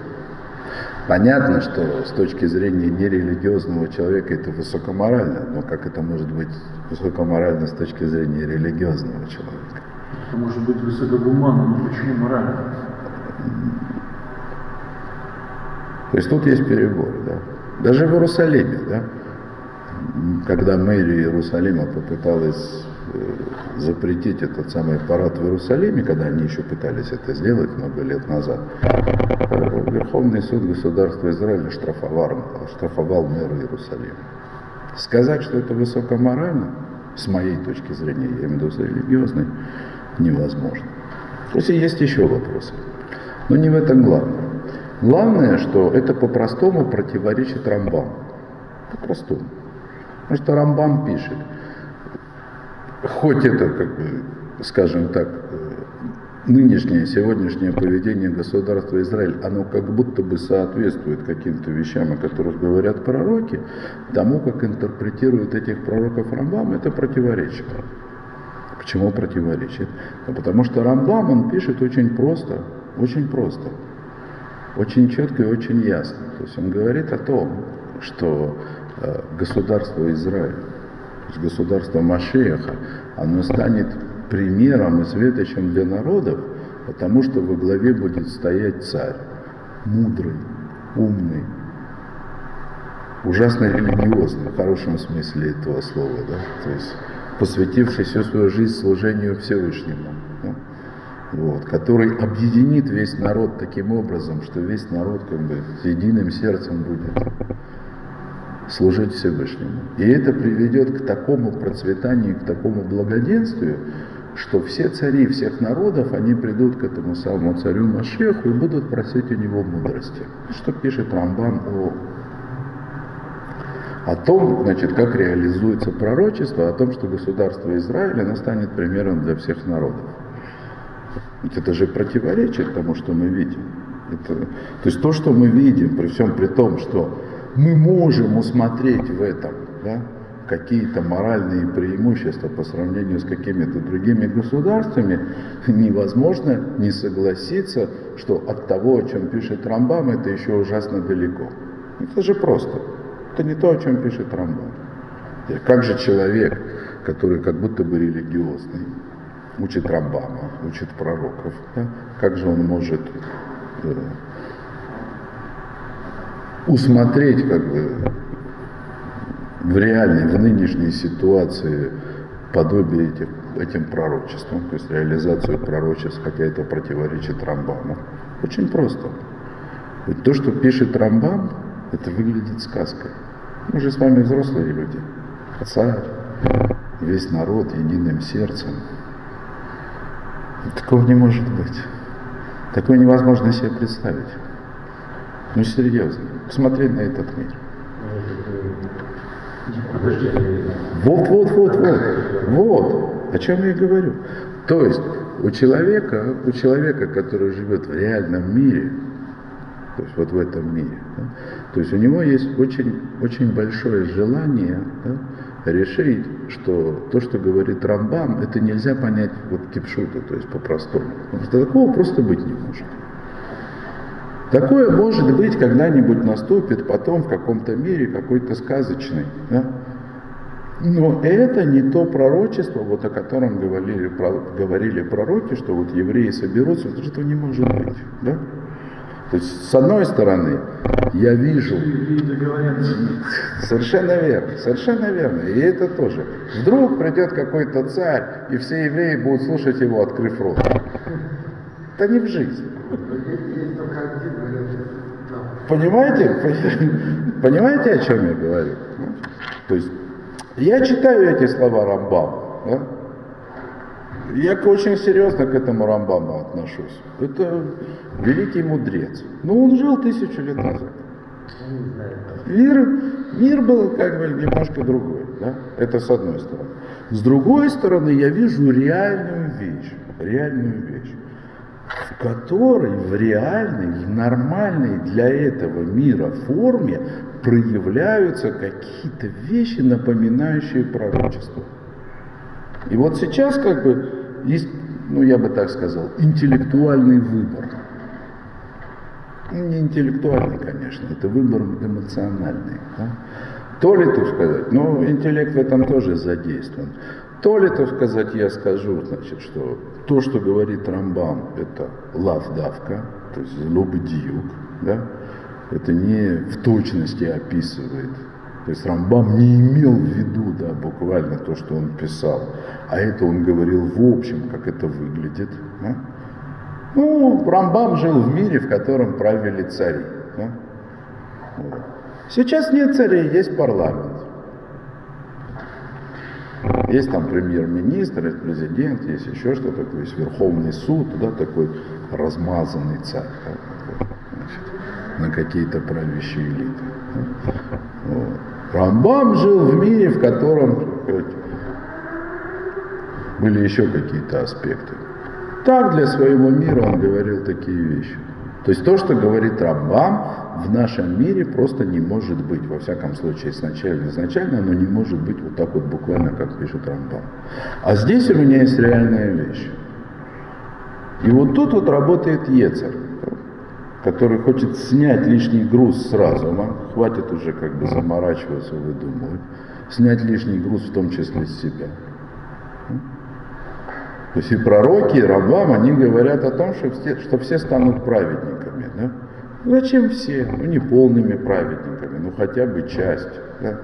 Понятно, что с точки зрения нерелигиозного человека это высокоморально, но как это может быть высокоморально с точки зрения религиозного человека? Это может быть высокогуманно, но почему морально? То есть тут есть перебор, да. Даже в Иерусалиме, да, когда мэрия Иерусалима попыталась запретить этот самый парад в Иерусалиме, когда они еще пытались это сделать много лет назад, э, Верховный суд государства Израиля штрафовал, штрафовал мэра Иерусалима. Сказать, что это высокоморально, с моей точки зрения, я имею в виду религиозной, невозможно. То есть еще вопросы. Но не в этом главное. Главное, что это по-простому противоречит Рамбаму. По-простому. Потому что Рамбам пишет, хоть это, как бы, скажем так, нынешнее, сегодняшнее поведение государства Израиль, оно как будто бы соответствует каким-то вещам, о которых говорят пророки, тому, как интерпретируют этих пророков Рамбам, это противоречит. Почему противоречит? Ну, потому что Рамбам, он пишет очень просто, очень просто, очень четко и очень ясно. То есть он говорит о том, что Э, государство Израиль, государство Машеха, оно станет примером и светочем для народов, потому что во главе будет стоять царь, мудрый, умный, ужасно религиозный, в хорошем смысле этого слова, да, то есть посвятивший всю свою жизнь служению Всевышнему, да? вот, который объединит весь народ таким образом, что весь народ как бы с единым сердцем будет служить Всевышнему. И это приведет к такому процветанию, к такому благоденствию, что все цари всех народов, они придут к этому самому царю Машеху и будут просить у него мудрости. Что пишет Рамбан о, о том, значит, как реализуется пророчество, о том, что государство Израиля оно станет примером для всех народов. Ведь это же противоречит тому, что мы видим. Это, то есть то, что мы видим, при всем при том, что мы можем усмотреть в этом да, какие-то моральные преимущества по сравнению с какими-то другими государствами, невозможно не согласиться, что от того, о чем пишет Рамбам, это еще ужасно далеко. Это же просто. Это не то, о чем пишет Рамбам. Как же человек, который как будто бы религиозный, учит Рамбама, учит пророков, да? как же он может э, усмотреть как бы в реальной, в нынешней ситуации подобие этих, этим пророчествам, то есть реализацию пророчеств, хотя это противоречит Рамбаму. Очень просто. Ведь то, что пишет Рамбам, это выглядит сказкой. Мы же с вами взрослые люди. Царь, весь народ единым сердцем. Такого не может быть. Такое невозможно себе представить. Ну серьезно, посмотри на этот мир. Вот, вот, вот, вот, вот, о чем я говорю. То есть у человека, у человека, который живет в реальном мире, то есть вот в этом мире, да, то есть у него есть очень, очень большое желание да, решить, что то, что говорит Рамбам, это нельзя понять вот кипшута, то есть по-простому. Потому что такого просто быть не может. Такое может быть когда-нибудь наступит потом в каком-то мире какой-то сказочный. Да? Но это не то пророчество, вот о котором говорили, про, говорили пророки, что вот евреи соберутся, вот этого не может быть. Да? То есть, с одной стороны, я вижу... Совершенно верно, совершенно верно. И это тоже. Вдруг придет какой-то царь, и все евреи будут слушать его, открыв рот. Это не в жизни. Понимаете? Понимаете, о чем я говорю? То есть, я читаю эти слова Рамбама, да? Я очень серьезно к этому Рамбаму отношусь. Это великий мудрец. Но он жил тысячу лет назад. Мир, мир был как бы немножко другой. Да? Это с одной стороны. С другой стороны, я вижу реальную вещь. Реальную вещь в которой в реальной, в нормальной для этого мира форме проявляются какие-то вещи, напоминающие пророчество. И вот сейчас как бы есть, ну я бы так сказал, интеллектуальный выбор. Не интеллектуальный, конечно, это выбор эмоциональный. Да? То ли, так сказать, ну, интеллект в этом тоже задействован. То ли, так сказать, я скажу, значит, что то, что говорит Рамбам, это лавдавка, то есть злобдиюк, да, это не в точности описывает. То есть Рамбам не имел в виду, да, буквально то, что он писал, а это он говорил в общем, как это выглядит. Да? Ну, Рамбам жил в мире, в котором правили цари. Да? Вот. Сейчас нет царей, есть парламент. Есть там премьер-министр, есть президент, есть еще что-то, то есть Верховный суд, да, такой размазанный царь да, значит, на какие-то правящие элиты. Вот. Рамбам жил в мире, в котором были еще какие-то аспекты. Так для своего мира он говорил такие вещи. То есть то, что говорит Рамбам, в нашем мире просто не может быть, во всяком случае, изначально, изначально оно не может быть вот так вот буквально, как пишет Рамбам. А здесь у меня есть реальная вещь. И вот тут вот работает Ецер, который хочет снять лишний груз с разума, хватит уже как бы заморачиваться, выдумывать, снять лишний груз в том числе с себя. То есть и пророки, и Рамбам, они говорят о том, что все, что все станут праведниками. Да? Зачем все? Ну не полными праведниками, ну хотя бы часть. Да?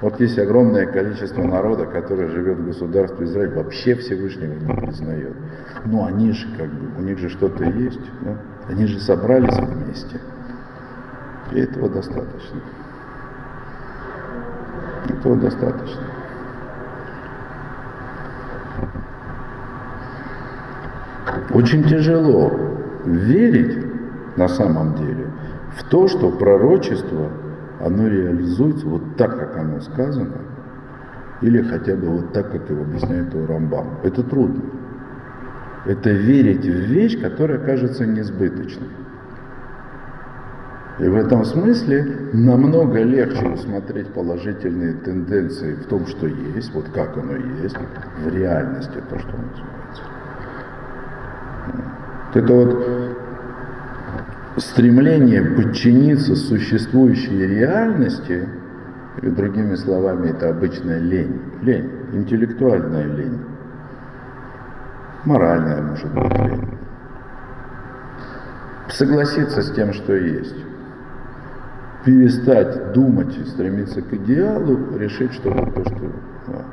Вот есть огромное количество народа, которое живет в государстве Израиль, вообще Всевышнего не признает. Но они же как бы, у них же что-то есть. Да? Они же собрались вместе. И этого достаточно. Этого достаточно. Очень тяжело верить на самом деле в то, что пророчество, оно реализуется вот так, как оно сказано, или хотя бы вот так, как его объясняет Рамбам. Это трудно. Это верить в вещь, которая кажется несбыточной. И в этом смысле намного легче усмотреть положительные тенденции в том, что есть, вот как оно есть, в реальности, то, что называется. Это вот стремление подчиниться существующей реальности, или другими словами, это обычная лень, лень, интеллектуальная лень, моральная, может быть, лень. Согласиться с тем, что есть. Перестать думать и стремиться к идеалу, решить, что то, что... Да.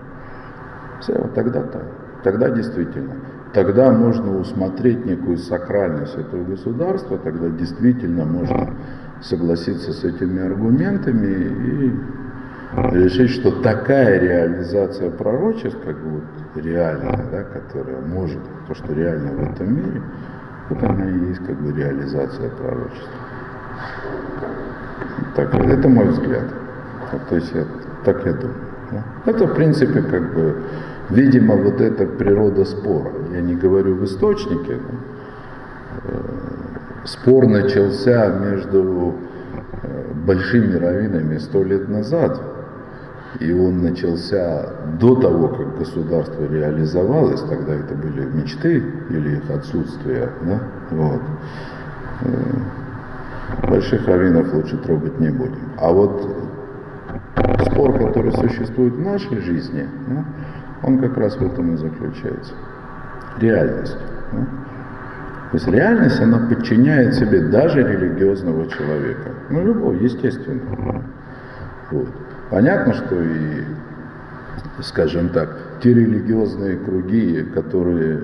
Все, вот тогда-то, тогда действительно тогда можно усмотреть некую сакральность этого государства, тогда действительно можно согласиться с этими аргументами и решить, что такая реализация пророчеств, как бы вот реальная, да, которая может, то, что реально в этом мире, вот она и есть как бы реализация пророчества. Так, это мой взгляд. То есть я, так я думаю. Да? Это в принципе как бы Видимо, вот эта природа спора. Я не говорю в источнике. Э, спор начался между э, большими раввинами сто лет назад. И он начался до того, как государство реализовалось, тогда это были мечты или их отсутствие. Да? Вот. Э, больших раввинов лучше трогать не будем. А вот спор, который существует в нашей жизни, да, он как раз в этом и заключается. Реальность. Да? То есть реальность, она подчиняет себе даже религиозного человека. Ну, любого, естественно. Вот. Понятно, что и, скажем так, те религиозные круги, которые э,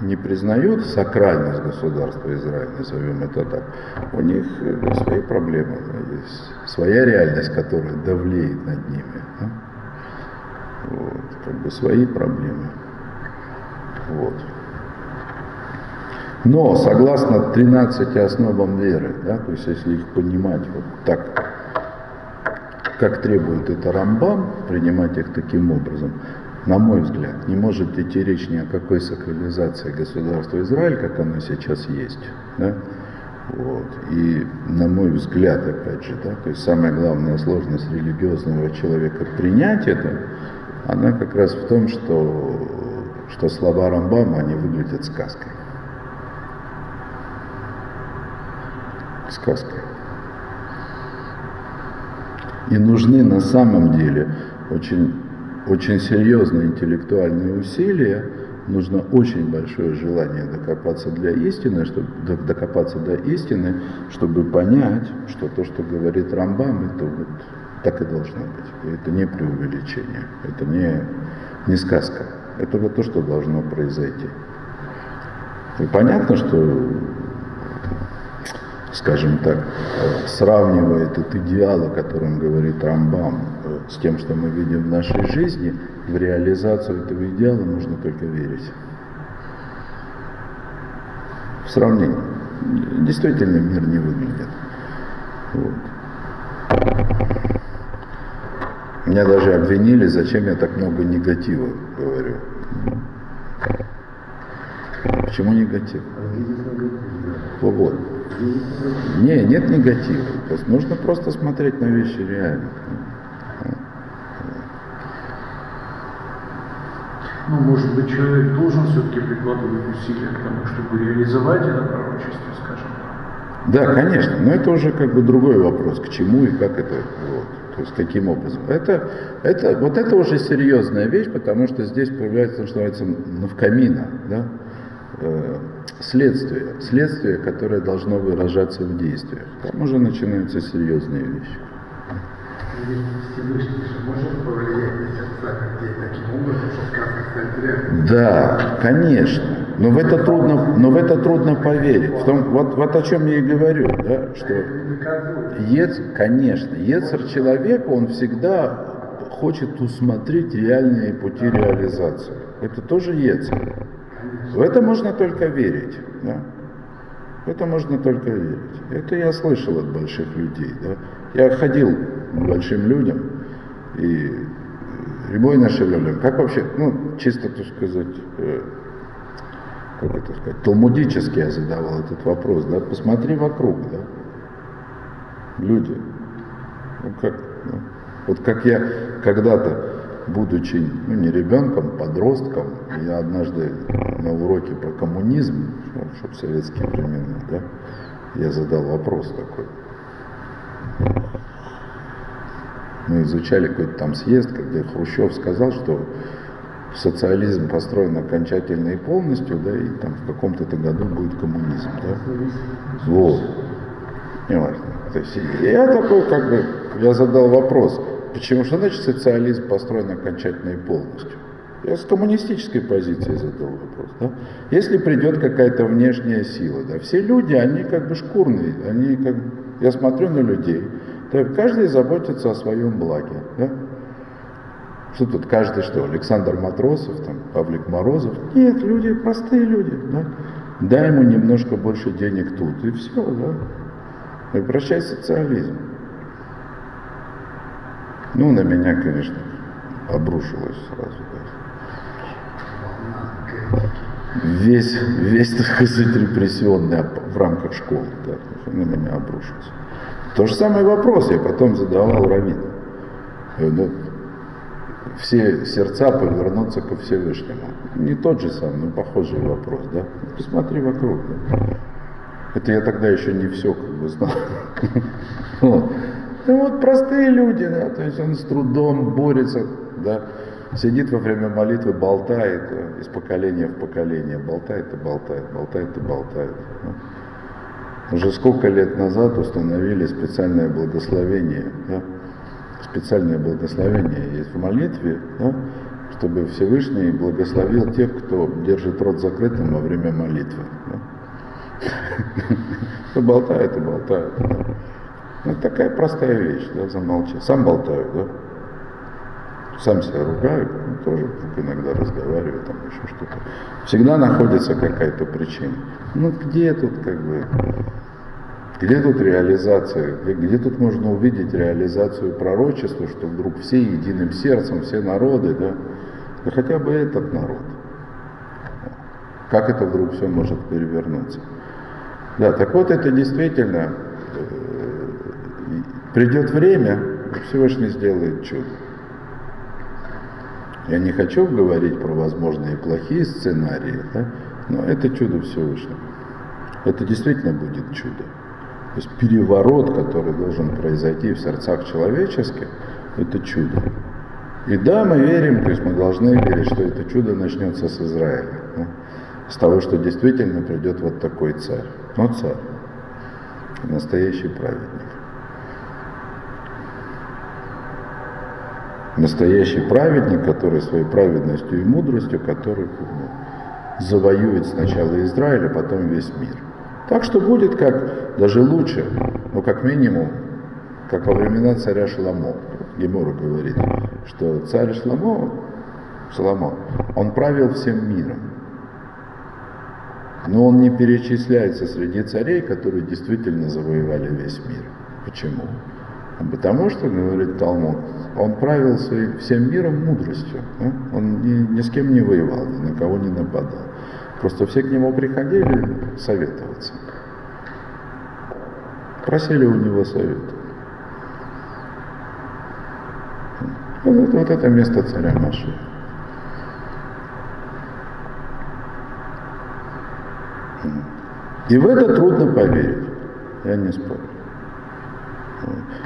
не признают сакральность государства Израиля, назовем это так, у них э, свои проблемы, есть своя реальность, которая давлеет над ними. Вот, как бы свои проблемы. Вот. Но согласно 13 основам веры, да, то есть если их понимать вот так, как требует это Рамбам, принимать их таким образом, на мой взгляд, не может идти речь ни о какой сакрализации государства Израиль, как оно сейчас есть. Да? Вот. И на мой взгляд, опять же, да, то есть самая главная сложность религиозного человека принять это, она как раз в том, что, что слова Рамбама, они выглядят сказкой. сказкой. И нужны на самом деле очень, очень серьезные интеллектуальные усилия, нужно очень большое желание докопаться для истины, чтобы докопаться до истины, чтобы понять, что то, что говорит Рамбам, это вот так и должно быть. И это не преувеличение, это не, не сказка. Это вот то, что должно произойти. И понятно, что, скажем так, сравнивая этот идеал, о котором говорит Рамбам, э, с тем, что мы видим в нашей жизни, в реализацию этого идеала нужно только верить. В сравнении. Действительно мир не выглядит. Вот. Меня даже обвинили, зачем я так много негатива говорю. Почему негатив? Вот. Не, нет негатива. То есть нужно просто смотреть на вещи реально. Ну, может быть, человек должен все-таки прикладывать усилия к тому, чтобы реализовать это пророчество, скажем. Да, конечно, но это уже как бы другой вопрос, к чему и как это. Вот. То есть каким образом? Это, это, вот это уже серьезная вещь, потому что здесь появляется, что называется, навкамина, да? э, следствие, следствие, которое должно выражаться в действиях. Там уже начинаются серьезные вещи. Да, конечно. Но в это трудно, но в это трудно поверить. В том, вот, вот о чем я и говорю, да, что Ец, конечно, Ецер человека, он всегда хочет усмотреть реальные пути реализации. Это тоже Ецер. В это можно только верить. Да? В это можно только верить. Это я слышал от больших людей. Да? Я ходил к большим людям и Рябой нашевлюблен. Как вообще, ну, чисто, так сказать, э, как это сказать, талмудически я задавал этот вопрос, да, посмотри вокруг, да, люди, ну, как, ну, вот как я когда-то, будучи, ну, не ребенком, подростком, я однажды на уроке про коммунизм, чтобы советские времена, да, я задал вопрос такой. Мы изучали какой-то там съезд, когда Хрущев сказал, что социализм построен окончательно и полностью, да, и там в каком-то году будет коммунизм, да. Вот. Не важно. То есть я такой, как бы, я задал вопрос, почему, что значит социализм построен окончательно и полностью? Я с коммунистической позиции задал вопрос. Да? Если придет какая-то внешняя сила, да, все люди, они как бы шкурные, они как, я смотрю на людей, да, каждый заботится о своем благе. Да? Что тут каждый что? Александр Матросов, там, Павлик Морозов? Нет, люди, простые люди. Да? Дай ему немножко больше денег тут, и все, да. И прощай социализм. Ну, на меня, конечно, обрушилось сразу. Да. Весь, весь, так сказать, репрессионный в рамках школы, да, на меня обрушился. То же самый вопрос я потом задавал Равину. Ну, все сердца повернутся ко Всевышнему. Не тот же самый, но похожий вопрос, да? Посмотри вокруг, да? Это я тогда еще не все как бы знал. Ну вот простые люди, да, то есть он с трудом борется, да, сидит во время молитвы, болтает да, из поколения в поколение, болтает и болтает, болтает и болтает. Да. Уже сколько лет назад установили специальное благословение, да, специальное благословение есть в молитве, да, чтобы Всевышний благословил тех, кто держит рот закрытым во время молитвы. Да. Болтает и болтает. Да. Ну, такая простая вещь, да, замолчать. Сам болтаю, да. Сам себя ругаю, ну, тоже иногда разговариваю, там еще что-то. Всегда находится какая-то причина. Ну где тут как бы где тут реализация? Где, где тут можно увидеть реализацию пророчества, что вдруг все единым сердцем, все народы, да? Да хотя бы этот народ. Как это вдруг все может перевернуться? Да, так вот это действительно э, придет время, Всевышний сделает чудо. Я не хочу говорить про возможные плохие сценарии, да? но это чудо Всевышнего. Это действительно будет чудо. Есть переворот, который должен произойти в сердцах человеческих, это чудо. И да, мы верим, то есть мы должны верить, что это чудо начнется с Израиля. Ну, с того, что действительно придет вот такой царь. Но царь. Настоящий праведник. Настоящий праведник, который своей праведностью и мудростью, который ну, завоюет сначала Израиль, а потом весь мир. Так что будет как даже лучше, ну как минимум, как во времена царя Шламо. Гемора говорит, что царь Шламо, Шламо, он правил всем миром. Но он не перечисляется среди царей, которые действительно завоевали весь мир. Почему? Потому что, говорит Талмуд, он правил своим, всем миром мудростью. Да? Он ни, ни с кем не воевал, ни на кого не нападал. Просто все к нему приходили советоваться. Просили у него совета. Вот вот это место царя Маши. И в это трудно поверить, я не спорю.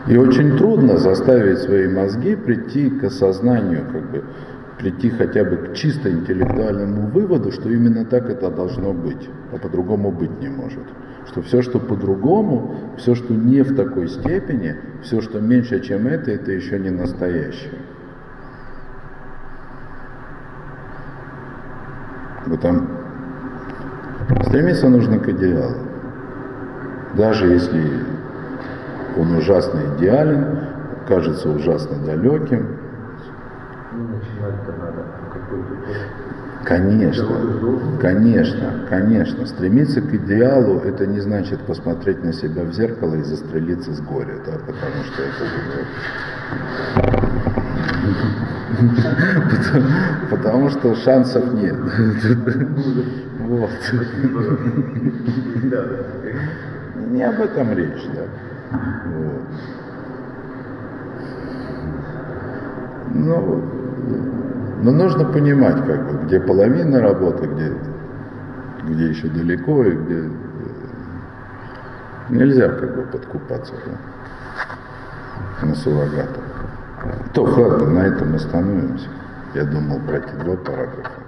И очень трудно заставить свои мозги прийти к осознанию, как бы прийти хотя бы к чисто интеллектуальному выводу, что именно так это должно быть, а по-другому быть не может. Что все, что по-другому, все, что не в такой степени, все, что меньше, чем это, это еще не настоящее. Вот там стремиться нужно к идеалу. Даже если он ужасно идеален, кажется ужасно далеким. Ну, начинать-то надо какой-то Конечно, конечно, конечно. Стремиться к идеалу – это не значит посмотреть на себя в зеркало и застрелиться с горя, да, потому что это потому, потому что шансов нет. Вот. Не об этом речь, да. Вот. Ну, но нужно понимать, как бы, где половина работы, где, где еще далеко, и где нельзя как бы подкупаться да, на суррогатах. То ладно, на этом остановимся. Я думал пройти два параграфа.